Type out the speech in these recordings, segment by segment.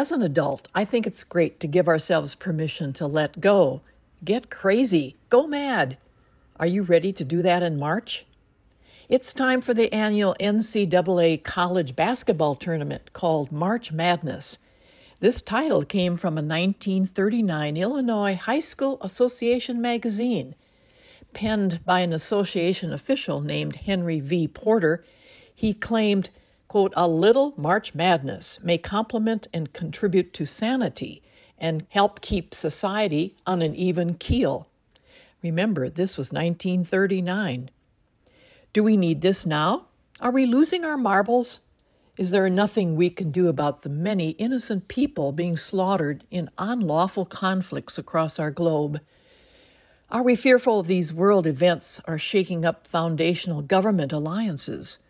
As an adult, I think it's great to give ourselves permission to let go, get crazy, go mad. Are you ready to do that in March? It's time for the annual NCAA college basketball tournament called March Madness. This title came from a 1939 Illinois High School Association magazine. Penned by an association official named Henry V. Porter, he claimed quote, a little March Madness may complement and contribute to sanity and help keep society on an even keel. Remember, this was 1939. Do we need this now? Are we losing our marbles? Is there nothing we can do about the many innocent people being slaughtered in unlawful conflicts across our globe? Are we fearful these world events are shaking up foundational government alliances?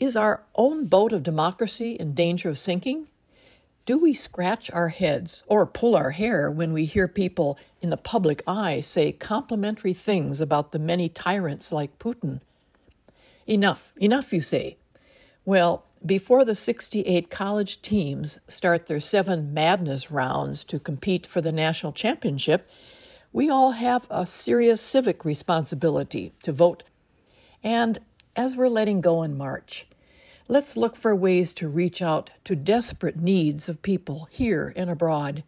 Is our own boat of democracy in danger of sinking? Do we scratch our heads or pull our hair when we hear people in the public eye say complimentary things about the many tyrants like Putin? Enough, enough, you say. Well, before the 68 college teams start their seven madness rounds to compete for the national championship, we all have a serious civic responsibility to vote. And as we're letting go in March, let's look for ways to reach out to desperate needs of people here and abroad.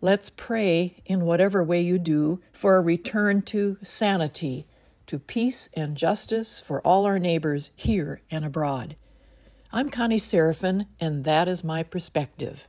Let's pray, in whatever way you do, for a return to sanity, to peace and justice for all our neighbors here and abroad. I'm Connie Seraphine, and that is my perspective.